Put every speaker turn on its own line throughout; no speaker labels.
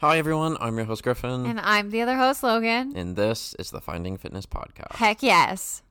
Hi, everyone. I'm your host, Griffin.
And I'm the other host, Logan.
and this is the Finding Fitness Podcast.
Heck yes.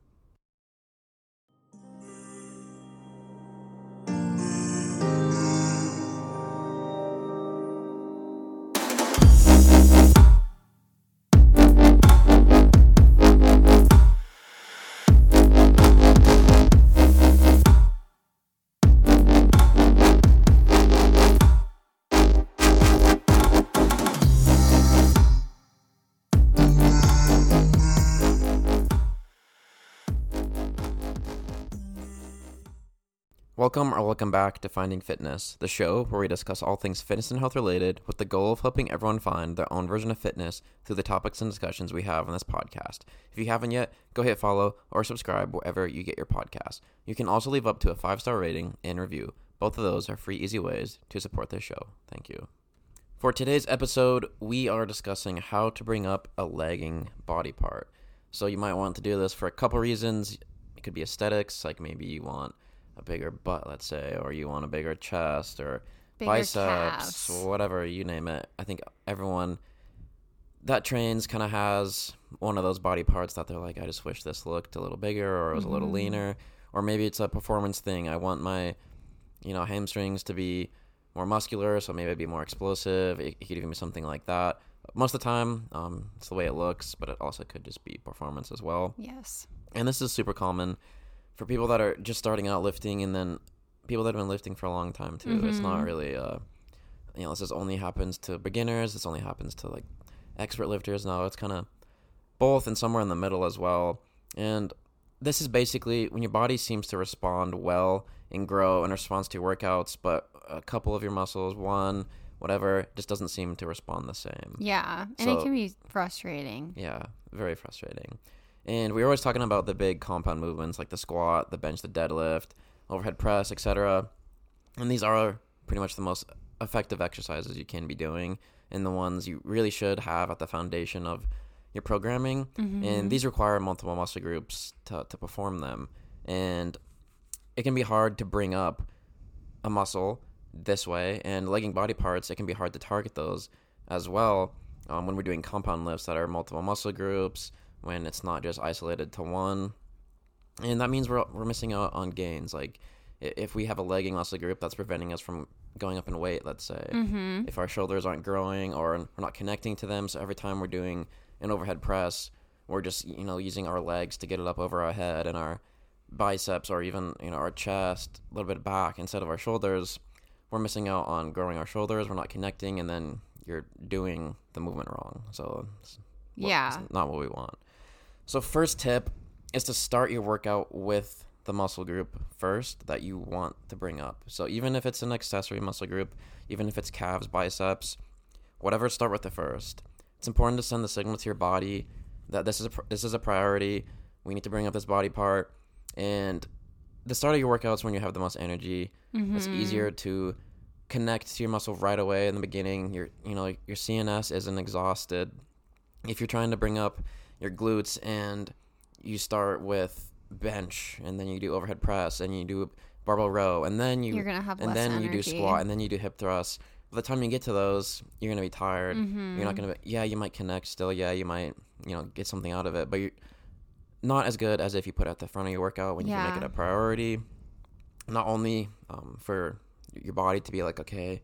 Welcome or welcome back to Finding Fitness, the show where we discuss all things fitness and health related with the goal of helping everyone find their own version of fitness through the topics and discussions we have on this podcast. If you haven't yet, go hit follow or subscribe wherever you get your podcast. You can also leave up to a five star rating and review. Both of those are free, easy ways to support this show. Thank you. For today's episode, we are discussing how to bring up a lagging body part. So you might want to do this for a couple reasons. It could be aesthetics, like maybe you want a bigger butt, let's say, or you want a bigger chest or
Bigger
biceps,
calves.
whatever you name it. I think everyone that trains kind of has one of those body parts that they're like, I just wish this looked a little bigger or it was a little
Mhm.
leaner, or maybe it's a performance thing. I want my, you know, hamstrings to be more muscular, so maybe it'd be more explosive. It, it could even be something like that. Most of the time, um, it's the way it looks, but it also could just be performance as well
Yes.
and this is super common for people that are just starting out lifting and then people that have been lifting for a long time too it's not
Mhm.
really uh you know this is only happens to beginners this only happens to like expert lifters no it's kind of both and somewhere in the middle as well and this is basically when your body seems to respond well and grow in response to workouts but a couple of your muscles one whatever just doesn't seem to respond the same
Yeah. And
So-
it can be frustrating.
yeah, very frustrating. And we were always talking about the big compound movements like the squat, the bench, the deadlift, overhead press, etc. And these are pretty much the most effective exercises you can be doing and the ones you really should have at the foundation of your programming.
Mhm.
And these require multiple muscle groups to, to perform them. And it can be hard to bring up a muscle this way. And legging body parts, it can be hard to target those as well um, when we're doing compound lifts that are multiple muscle groups, when it's not just isolated to one. And that means we're, we're missing out on gains. Like if we have a legging muscle group that's preventing us from going up in weight, let's say,
Mhm.
if our shoulders aren't growing or we're not connecting to them so every time we're doing an overhead press we're just you know using our legs to get it up over our head and our biceps or even you know our chest a little bit back instead of our shoulders we're missing out on growing our shoulders we're not connecting and then you're doing the movement wrong so it's
Yeah.
it's not what we want so first tip is to start your workout with the muscle group first that you want to bring up. So even if it's an accessory muscle group, even if it's calves, biceps, whatever, start with the first. It's important to send the signal to your body that this is a, this is a priority. We need to bring up this body part, and the start of your workouts when you have the most energy. It's
Mhm.
easier to connect to your muscle right away in the beginning. Your you know your CNS isn't exhausted. If you're trying to bring up your glutes and you start with bench and then you do overhead press and you do barbell row and then you
You're to have
and
less
then
energy.
you do squat and then you do hip thrust. By the time you get to those, you're gonna be tired.
Mhm.
You're not gonna. Be, yeah, you might connect still. Yeah, you might you know get something out of it, but you're not as good as if you put it at the front of your workout when you can make it a priority. Not only um, for your body to be like, okay,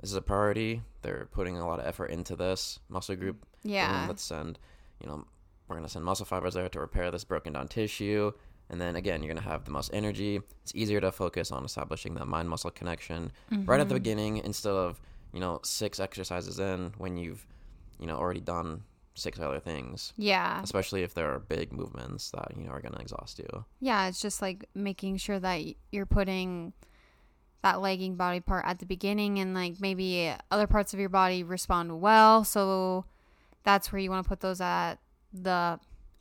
this is a priority. They're putting a lot of effort into this muscle group
Yeah.
let's send, you know, we're going to send muscle fibers there to repair this broken down tissue. And then again, you're going to have the most energy. It's easier to focus on establishing that mind muscle connection right at the
Mhm.
beginning instead of, you know, six exercises in when you've, you know, already done six other things.
Yeah.
Especially if there are big movements that, you know, are going to exhaust you.
Yeah, it's just like making sure that you're putting that legging body part at the beginning and like maybe other parts of your body respond well. So that's where you want to put those at the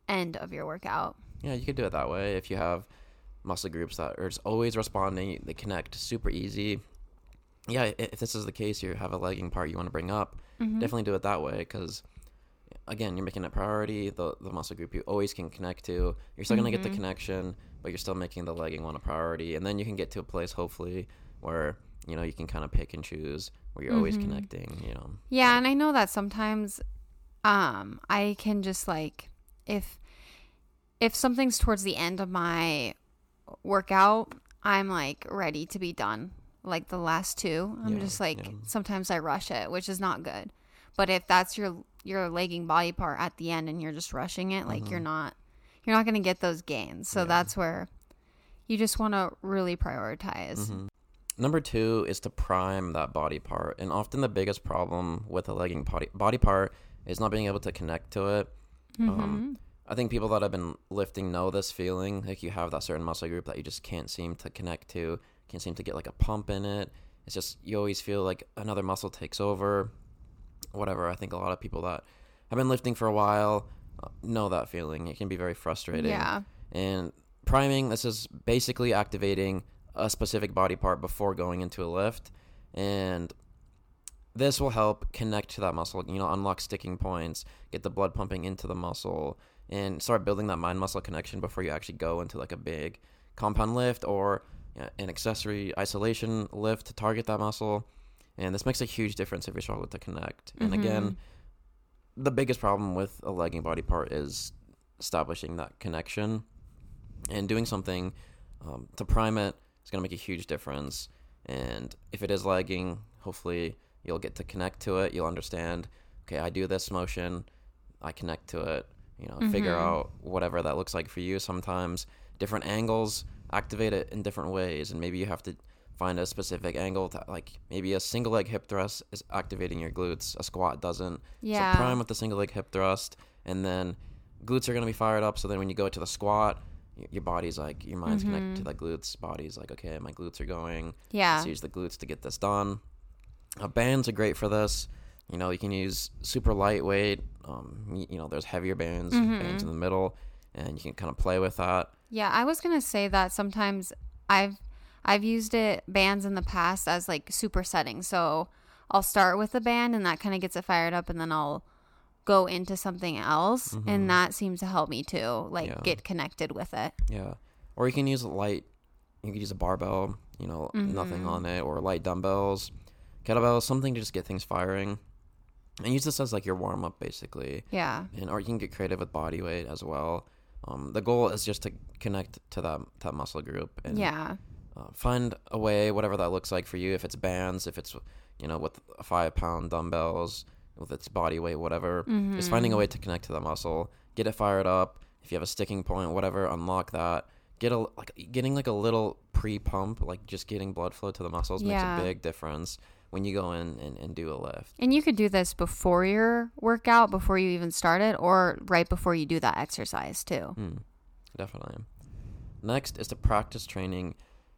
end of your workout.
Yeah, you could do it that way. If you have muscle groups that are just always responding, they connect super easy. Yeah, if this is the case, you have a legging part you want to bring up,
Mhm.
definitely do it that way because, again, you're making it priority. The the muscle group you always can connect to. You're still gonna get the
Mhm.
connection, but you're still making the legging one a priority, and then you can get to a place hopefully where you know, you can kind of pick and choose where you're always
Mhm.
connecting, you know.
Yeah, and I know that sometimes um I can just like if if something's towards the end of my workout, I'm like ready to be done. Like the last two, I'm
Yeah,
just like
yeah.
sometimes I rush it, which is not good. But if that's your your legging body part at the end and you're just rushing it, like you're not you're not going to get those gains. So
Mm-hmm. Yeah.
that's where you just want to really prioritize.
Mhm. Number two is to prime that body part. And often the biggest problem with a legging body, body part is not being able to connect to it.
Mhm.
Um, I think people that have been lifting know this feeling. Like you have that certain muscle group that you just can't seem to connect to, can't seem to get like a pump in it. It's just, you always feel like another muscle takes over. Whatever. I think a lot of people that have been lifting for a while uh, know that feeling. It can be very frustrating.
yeah.
And priming, this is basically activating a specific body part before going into a lift. And this will help connect to that muscle, you know, unlock sticking points, get the blood pumping into the muscle, and start building that mind muscle connection before you actually go into like a big compound lift or you know, an accessory isolation lift to target that muscle. And this makes a huge difference if you struggle to connect. And again, the biggest problem with a lagging body part is establishing that connection and doing something um, to prime it is going to make a huge difference and if it is lagging hopefully you'll get to connect to it you'll understand okay i do this motion i connect to it you know figure
Mhm.
out whatever that looks like for you sometimes different angles activate it in different ways and maybe you have to find a specific angle to like maybe a single leg hip thrust is activating your glutes a squat doesn't
Yeah.
so prime with the single leg hip thrust, and then glutes are gonna be fired up. So then when you go to the squat, your body's like your mind's connected to the glutes. Body's like, okay, my glutes are going.
yeah.
Let's use the glutes to get this done. Uh, bands are great for this. You know, you can use super lightweight. Um, y- you know, there's heavier bands,
Mm-hmm.
bands in the middle, and you can kind of play with that.
Yeah, I was gonna say that sometimes I've I've used it bands in the past as like super settings. So I'll start with a band and that kind of gets it fired up, and then I'll go into something else, and that seems to help me too, like
Mm-hmm. Yeah.
get connected with it.
Yeah. Or you can use light. You can use a barbell. You know, nothing
Mm-hmm.
on it, or light dumbbells, kettlebells, something to just get things firing. And use this as like your warm up, basically.
Yeah,
And or you can get creative with body weight as well. Um, the goal is just to connect to that that muscle group and
yeah,
uh, find a way, whatever that looks like for you. If it's bands, if it's you know with five pound dumbbells, with its body weight, whatever. Just finding a way to connect to the muscle, get it fired up. If you have a sticking point, whatever, unlock that. Get a like getting like a little pre pump, like just getting blood flow to the muscles
Yeah.
makes a big difference when you go in and, and do a lift.
and you could do this before your workout, before you even start it, or right before you do that exercise too.
Mm, definitely. Next is to practice training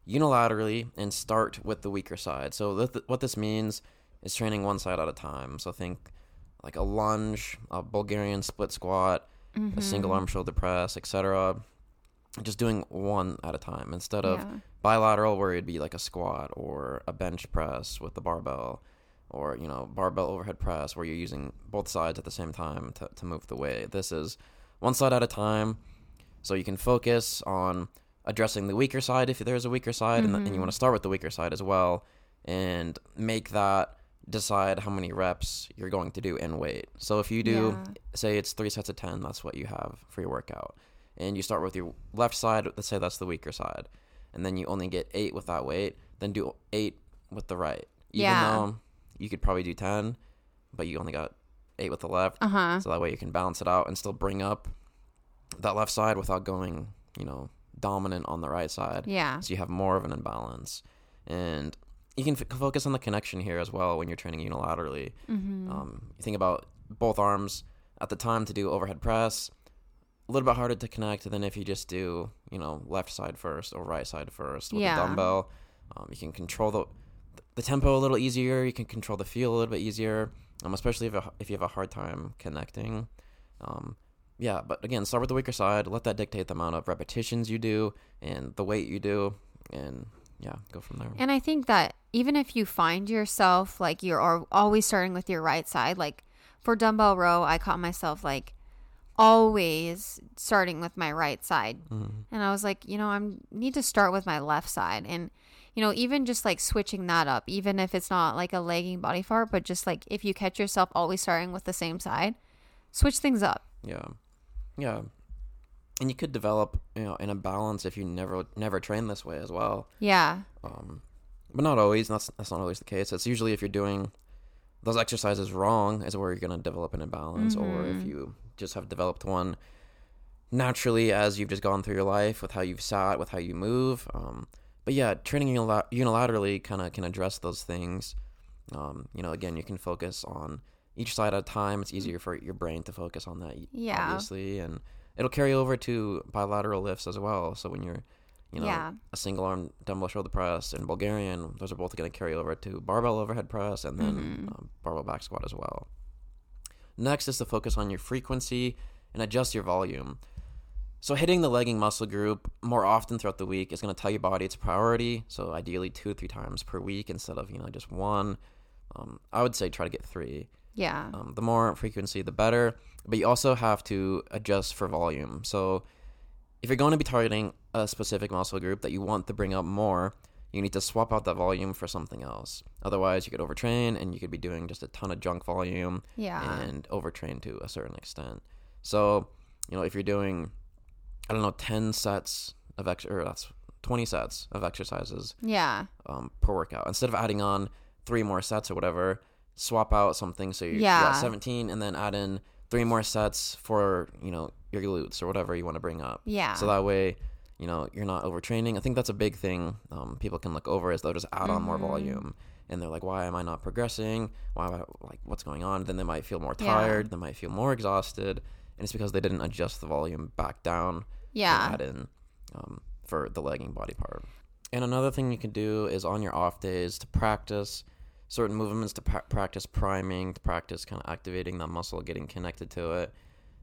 unilaterally and start with the weaker side. So th- what this means is training one side at a time. So think like a lunge, a Bulgarian split squat, a single arm shoulder press, etc. Just doing one at a time instead of
Yeah.
Bilateral where it'd be like a squat or a bench press with the barbell or you know barbell overhead press where you're using both sides at the same time to, to move the weight. This is one side at a time. So you can focus on addressing the weaker side if there's a weaker side and, th- and you want to mm-hmm. start with the weaker side as well and make that decide how many reps you're going to do in weight. So if you do
Yeah.
say it's three sets of 10 that's what you have for your workout. And you start with your left side let's say that's the weaker side and then you only get eight with that weight then do eight with the right even
Yeah.
though you could probably do 10 but you only got eight with the left
Uh huh.
so that way you can balance it out and still bring up that left side without going you know dominant on the right side
Yeah.
so you have more of an imbalance and you can f- focus on the connection here as well when you're training unilaterally
Mm-hmm.
um, you think about both arms at the time to do overhead press a little bit harder to connect than if you just do you know left side first or right side first with
Yeah.
a dumbbell. Um, you can control the the tempo a little easier. You can control the feel a little bit easier um, especially if, a, if you have a hard time connecting. Um, yeah but again start with the weaker side. Let that dictate the amount of repetitions you do and the weight you do and yeah go from there.
And I think that even if you find yourself like you're al- always starting with your right side, like for dumbbell row, I caught myself like always starting with my right side.
Mhm.
And I was like, you know, I need to start with my left side. And, you know, even just like switching that up, even if it's not like a lagging body part, but just like if you catch yourself always starting with the same side, switch things up.
Yeah. Yeah. And you could develop, you know, in a balance if you never never train this way as well.
Yeah.
Um, but not always. That's that's not always the case. It's usually if you're doing those exercises wrong is where you're gonna develop an imbalance, or if
Mhm.
you just have developed one naturally as you've just gone through your life with how you've sat, with how you move. Um, but yeah, training unila- unilaterally kind of can address those things. Um, you know, again, you can focus on each side at a time. It's easier for your brain to focus on that,
Yeah.
obviously, and it'll carry over to bilateral lifts as well. So when you're, you know,
Yeah.
a single arm dumbbell shoulder press and Bulgarian, those are both going to carry over to barbell overhead press and then
Mhm.
um, barbell back squat as well. Next is to focus on your frequency and adjust your volume. So hitting the legging muscle group more often throughout the week is going to tell your body it's a priority. So ideally two, or three times per week instead of you know just one. Um, I would say try to get three.
Yeah.
Um, the more frequency, the better. But you also have to adjust for volume. So if you're going to be targeting a specific muscle group that you want to bring up more, you need to swap out that volume for something else. Otherwise, you could overtrain and you could be doing just a ton of junk volume
yeah.
and overtrain to a certain extent. So, you know, if you're doing, I don't know, 10 sets of ex or that's 20 sets of exercises
yeah.
um, per workout, instead of adding on three more sets or whatever, swap out something so you're, you're
Yeah.
at 17 and then add in three more sets for, you know, your glutes or whatever you want to bring up.
Yeah.
So that way, you know, you're not overtraining. I think that's a big thing um, people can look over is they'll just add on more
Mhm.
volume. And they're like, why am I not progressing? Why am I, like, what's going on? Then they might feel more
Yeah.
tired. They might feel more exhausted. And it's because they didn't adjust the volume back down
yeah.
add in um, for the legging body part. And another thing you can do is on your off days to practice certain movements, to pra- practice priming, to practice kind of activating that muscle, getting connected to it.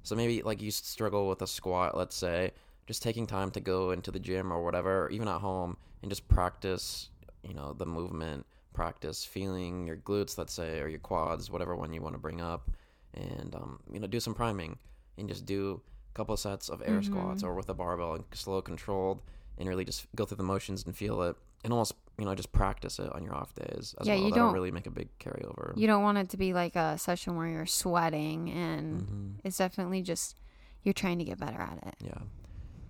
So maybe like you struggle with a squat, let's say, just taking time to go into the gym or whatever, or even at home, and just practice, you know, the movement, practice feeling your glutes, let's say, or your quads, whatever one you want to bring up, and um, you know, do some priming and just do a couple sets of air squats
Mhm.
or with a barbell and slow controlled and really just go through the motions and feel it and almost you know just practice it on your off days as
Yeah,
well.
you
That'll
don't-
really make a big carryover.
You don't want it to be like a session where you're sweating and
Mhm.
it's definitely just you're trying to get better at it.
Yeah.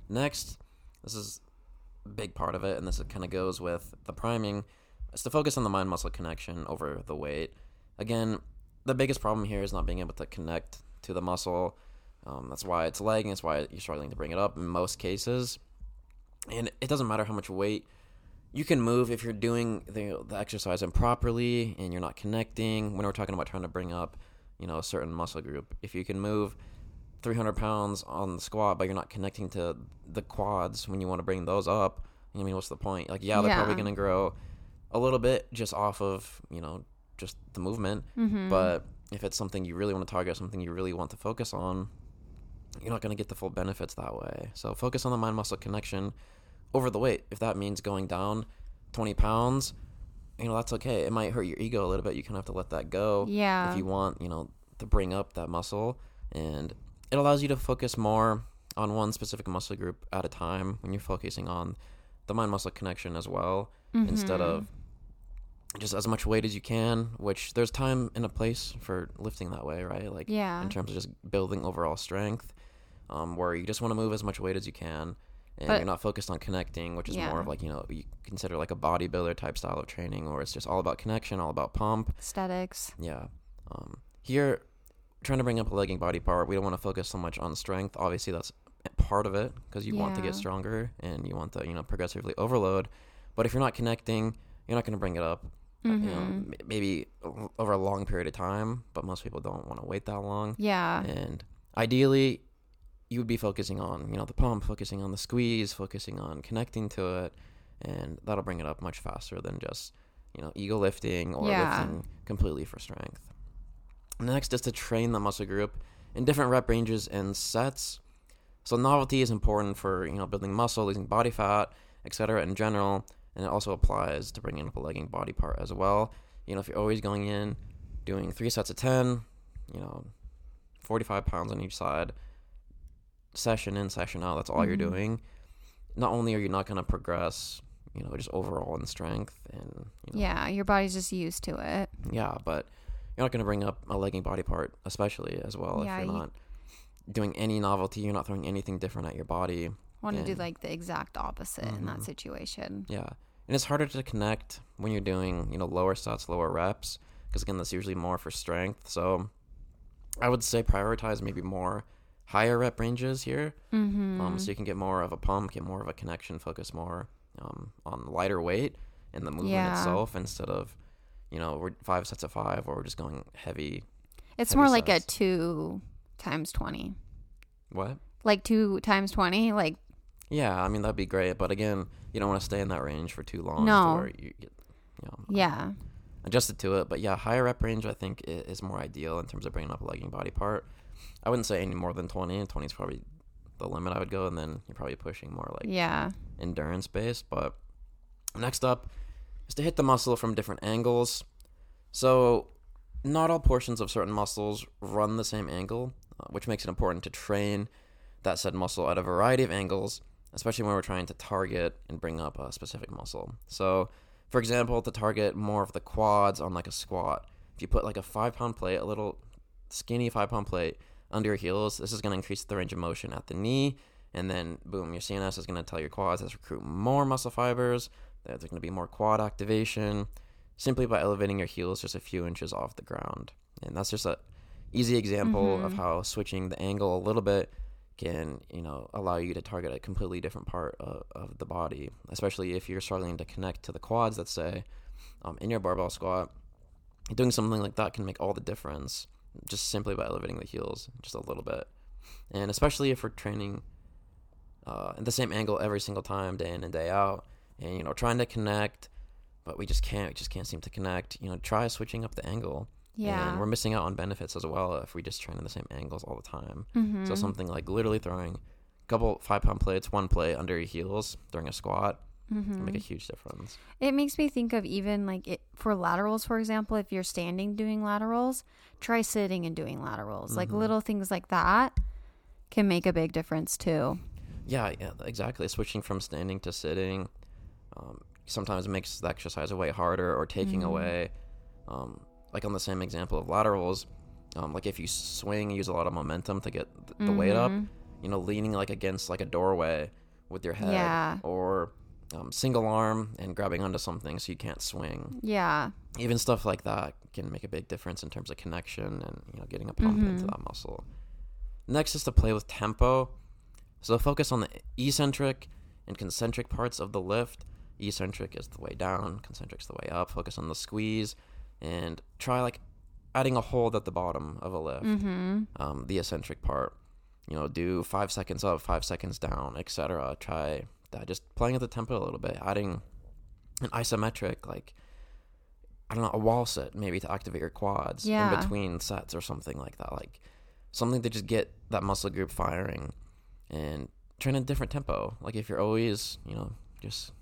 Next, this is a big part of it, and this kind of goes with the priming, is to focus on the mind muscle connection over the weight. Again, the biggest problem here is not being able to connect to the muscle. Um, that's why it's lagging. That's why you're struggling to bring it up in most cases. And it doesn't matter how much weight you can move if you're doing the, the exercise improperly and you're not connecting. When we're talking about trying to bring up, you know, a certain muscle group, if you can move 300 pounds on the squat, but you're not connecting to the quads when you want to bring those up. I mean, what's the point? Like, yeah, they're probably going to grow a little bit just off of, you know, just the movement.
Mm-hmm.
But if it's something you really want to target, something you really want to focus on, you're not going to get the full benefits that way. So focus on the mind muscle connection over the weight. If that means going down 20 pounds, you know, that's okay. It might hurt your ego a little bit. You kind of have to let that go
yeah.
if you want, you know, to bring up that muscle. And it allows you to focus more on one specific muscle group at a time when you're focusing on the mind muscle connection as well, instead
Mhm.
of just as much weight as you can, which there's time and a place for lifting that way, right? Like
yeah.
in terms of just building overall strength, um, where you just want to move as much weight as you can. And
But-
you're not focused on connecting, which is more of like, you know, you consider like a bodybuilder type style of training where it's just all about connection, all about pump.
Aesthetics.
Yeah. Um, here, trying to bring up a legging body part, we don't want to focus so much on strength. Obviously, that's part of it because you want to get stronger and you want to, you know, progressively overload. But if you're not connecting, you're not going to bring it up. uh, You know,
Mhm.
maybe over a long period of time, but most people don't want to wait that long.
Yeah.
And ideally, you would be focusing on, you know, the pump, focusing on the squeeze, focusing on connecting to it, and that'll bring it up much faster than just, you know, ego lifting or
Yeah.
lifting completely for strength. Next is to train the muscle group in different rep ranges and sets. So novelty is important for, you know, building muscle, losing body fat, etc. in general, and it also applies to bringing up a legging body part as well. You know, if you're always going in doing 3 sets of 10, you know, 45 pounds on each side, session in, session out, that's all you're
Mhm.
doing. Not only are you not going to progress, you know, just overall in strength and you know,
Yeah, your body's just used to it.
yeah, but you're not going to bring up a legging body part, especially as well
Yeah,
if you're
you-
not doing any novelty. You're not throwing anything different at your body.
Want to do like the exact opposite in that
Mhm.
situation.
Yeah, and it's harder to connect when you're doing you know lower sets, lower reps, because again, that's usually more for strength. So I would say prioritize maybe more higher rep ranges here,
Mm-hmm.
um, so you can get more of a pump, get more of a connection, focus more um, on lighter weight and the movement
Yeah.
itself instead of you know we're five sets of five or we're just going heavy.
it's
heavy
more like a two times twenty,
What?
like two times twenty. Like
Yeah, I mean that'd be great, but again, you don't want to stay in that range for too long.
No.
you get, you know,
yeah,
adjusted to it. But yeah, higher rep range I think is more ideal in terms of bringing up a legging body part. I wouldn't say any more than 20. 20 is probably the limit I would go, and then you're probably pushing more like
yeah,
endurance based. But next up is to hit the muscle from different angles. So not all portions of certain muscles run the same angle, uh, which makes it important to train that said muscle at a variety of angles, especially when we're trying to target and bring up a specific muscle. So, for example, to target more of the quads on like a squat, if you put like a five pound plate, a little skinny five pound plate under your heels, this is going to increase the range of motion at the knee. And then, boom, your CNS is going to tell your quads to recruit more muscle fibers. There's going to be more quad activation simply by elevating your heels just a few inches off the ground. And that's just a easy example of
Mhm.
how switching the angle a little bit can, you know, allow you to target a completely different part of, of the body, especially if you're struggling to connect to the quads, let's say, um, in your barbell squat. Doing something like that can make all the difference just simply by elevating the heels just a little bit. And especially if we're training uh, at the same angle every single time, day in and day out, and you know, trying to connect, but we just can't, we just can't seem to connect. You know, try switching up the angle.
yeah.
And we're missing out on benefits as well if we just train in the same angles all the time.
mm-hmm.
So something like literally throwing a couple five pound plates, one plate under your heels during a squat
mm-hmm.
make a huge difference.
It makes me think of even like it for laterals, for example, if you're standing doing laterals, try sitting and doing laterals. Like
Mhm.
little things like that can make a big difference too.
Yeah, yeah, exactly. Switching from standing to sitting um, sometimes makes the exercise way harder or taking
Mhm.
away. Um, like on the same example of laterals, um, like if you swing, use a lot of momentum to get th- the weight up.
Mhm.
You know, leaning like against like a doorway with your head,
Yeah.
or um, single arm and grabbing onto something so you can't swing.
Yeah.
Even stuff like that can make a big difference in terms of connection and you know getting a pump into
Mhm.
that muscle. Next is to play with tempo. So focus on the eccentric and concentric parts of the lift. Eccentric is the way down, concentric is the way up. Focus on the squeeze and try like adding a hold at the bottom of a lift.
Mm-hmm.
Um, the eccentric part, you know, do five seconds up, five seconds down, etc. Try that. Just playing at the tempo a little bit, adding an isometric like I don't know a wall sit maybe to activate your quads
Yeah.
in between sets or something like that. Like something to just get that muscle group firing and train a different tempo. Like if you're always, you know, just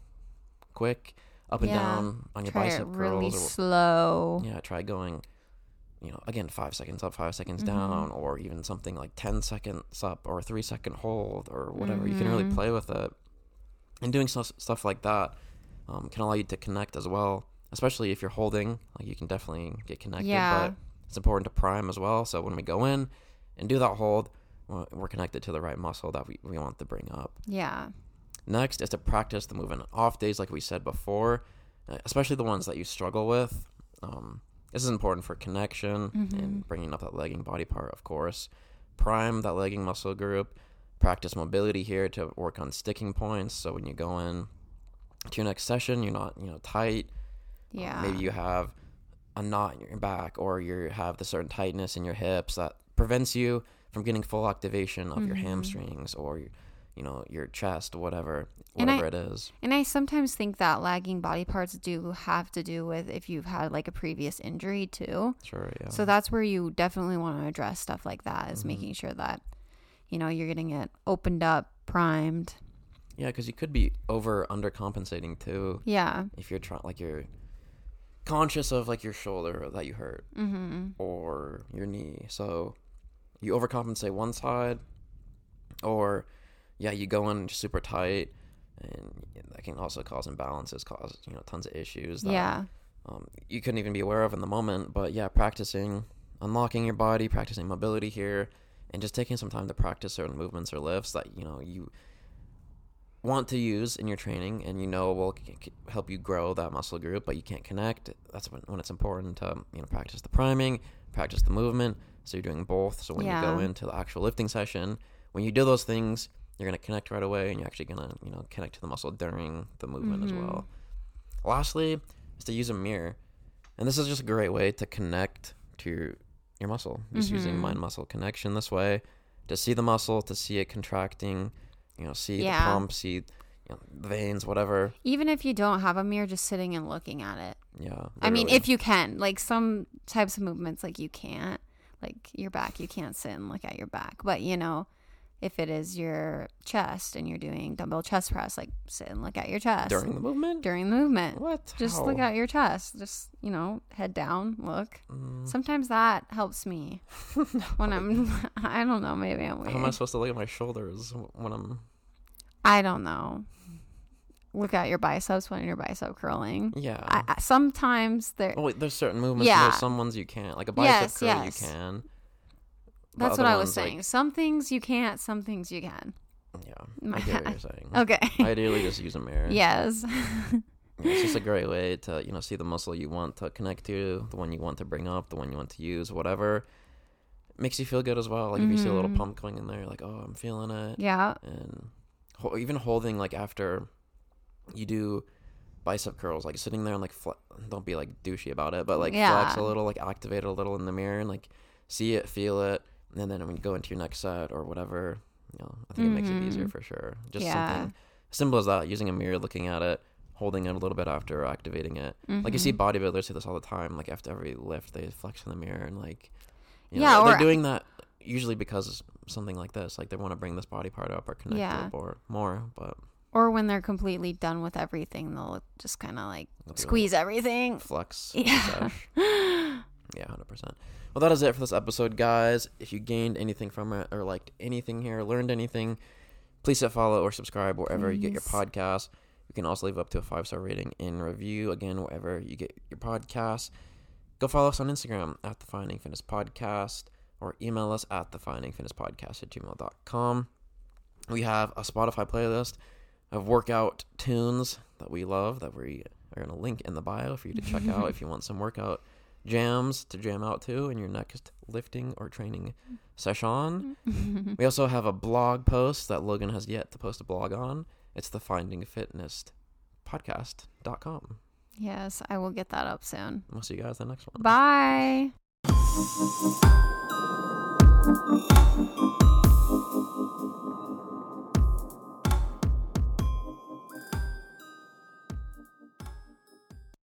quick up and
Yeah.
down on your
Try it
bicep
really
curls or
slow.
yeah, try going, you know, again, five seconds up, five seconds
Mhm.
down, or even something like 10 seconds up or a three second hold or whatever. You can really
Mhm.
play with it. And doing stuff, stuff like that um, can allow you to connect as well, especially if you're holding. Like you can definitely get connected,
Yeah.
but it's important to prime as well. So when we go in and do that hold, we're we're connected to the right muscle that we, we want to bring up.
Yeah.
Next is to practice the movement off days, like we said before, uh, especially the ones that you struggle with. Um, this is important for connection
Mhm.
and bringing up that legging body part, of course. Prime that legging muscle group. Practice mobility here to work on sticking points. So when you go in to your next session, you're not you know tight. Uh,
Yeah.
maybe you have a knot in your back, or you have the certain tightness in your hips that prevents you from getting full activation of your
Mhm.
hamstrings or your, you know your chest, whatever,
And I-
whatever it is.
And I sometimes think that lagging body parts do have to do with if you've had like a previous injury too.
Sure, yeah.
So that's where you definitely want to address stuff like that is
Mhm.
making sure that you know you're getting it opened up, primed.
yeah, because you could be over undercompensating too
Yeah.
if you're trying, like you're conscious of like your shoulder that you hurt
Mhm.
or your knee. So you overcompensate one side, or yeah, you go in super tight and that can also cause imbalances, cause you know tons of issues. That,
yeah.
um, you couldn't even be aware of in the moment. But yeah, practicing unlocking your body, practicing mobility here, and just taking some time to practice certain movements or lifts that you know you want to use in your training and you know will c- c- help you grow that muscle group but you can't connect that's when, when it's important to you know practice the priming practice the movement so you're doing both so when you go into the actual lifting session when you do those things you're going to connect right away and you're actually going to you know connect to the muscle during the movement as
Mhm.
well lastly is to use a mirror and this is just a great way to connect to your, your muscle just using
Mhm.
mind muscle connection this way to see the muscle to see it contracting you know see
Yeah.
the pump see you know, veins whatever
Even if you don't have a mirror, just sitting and looking at it.
yeah
I mean, if you can, like some types of movements, like you can't, like your back, you can't sit and look at your back. But you know, if it is your chest and you're doing dumbbell chest press, like sit and look at your chest
during the movement
during the movement.
what
Just
How?
look at your chest. Just you know, head down, look.
Mm,
Sometimes that helps me when I'm. I don't know. Maybe I'm
how am i supposed to look at my shoulders when i'm
I don't know. Look at your biceps when you're bicep curling.
yeah
I, I, sometimes there.
oh wait there's certain movements
Yeah.
there's some ones you can't like a bicep
Yes,
curl
yes.
you can
That's what I was
ones, like-
saying. some things you can't. Some things you can.
yeah
My
i get what you're saying
Okay.
ideally just use a mirror
yes.
It's just a great way to you know see the muscle you want to connect to, the one you want to bring up, the one you want to use, whatever. Makes you feel good as well. Like if you see a little
Mhm.
pump going in there, like oh, I'm feeling it,
yeah.
and ho- even holding like after you do bicep curls, like sitting there and like fle- don't be like douchey about it, but like flex a little, like activate it a little in the mirror and like see it, feel it, and then when you go into your next set or whatever, you know, I think it makes it easier
Mhm.
for sure. Just
Yeah.
something simple as that, using a mirror, looking at it, holding it a little bit after activating it. Like you see
Mhm.
bodybuilders do this all the time. Like after every lift, they flex in the mirror and like, you
Yeah,
know, they're
or-
doing that usually because something like this. Like they want to bring this body part up or connect
Yeah.
it more, more. But
Or when they're completely done with everything, they'll just kind of like squeeze everything.
flex.
Yeah.
Yeah, hundred percent. Well, that is it for this episode, guys. If you gained anything from it or liked anything here, learned anything, please hit follow or subscribe wherever you get your podcast. You can also leave up to a five star rating and review again wherever you get your podcast. Go follow us on Instagram at the Finding Fitness Podcast or email us at the Finding Fitness Podcast at gmail.com. We have a Spotify playlist of workout tunes that we love that we are going to link in the bio for you to check out if you want some workout jams to jam out to in your next lifting or training session. We also have a blog post that Logan has yet to post a blog on. It's the Finding Fitness podcast.com.
yes, I will get that up soon.
We'll see you guys in the next one.
Bye.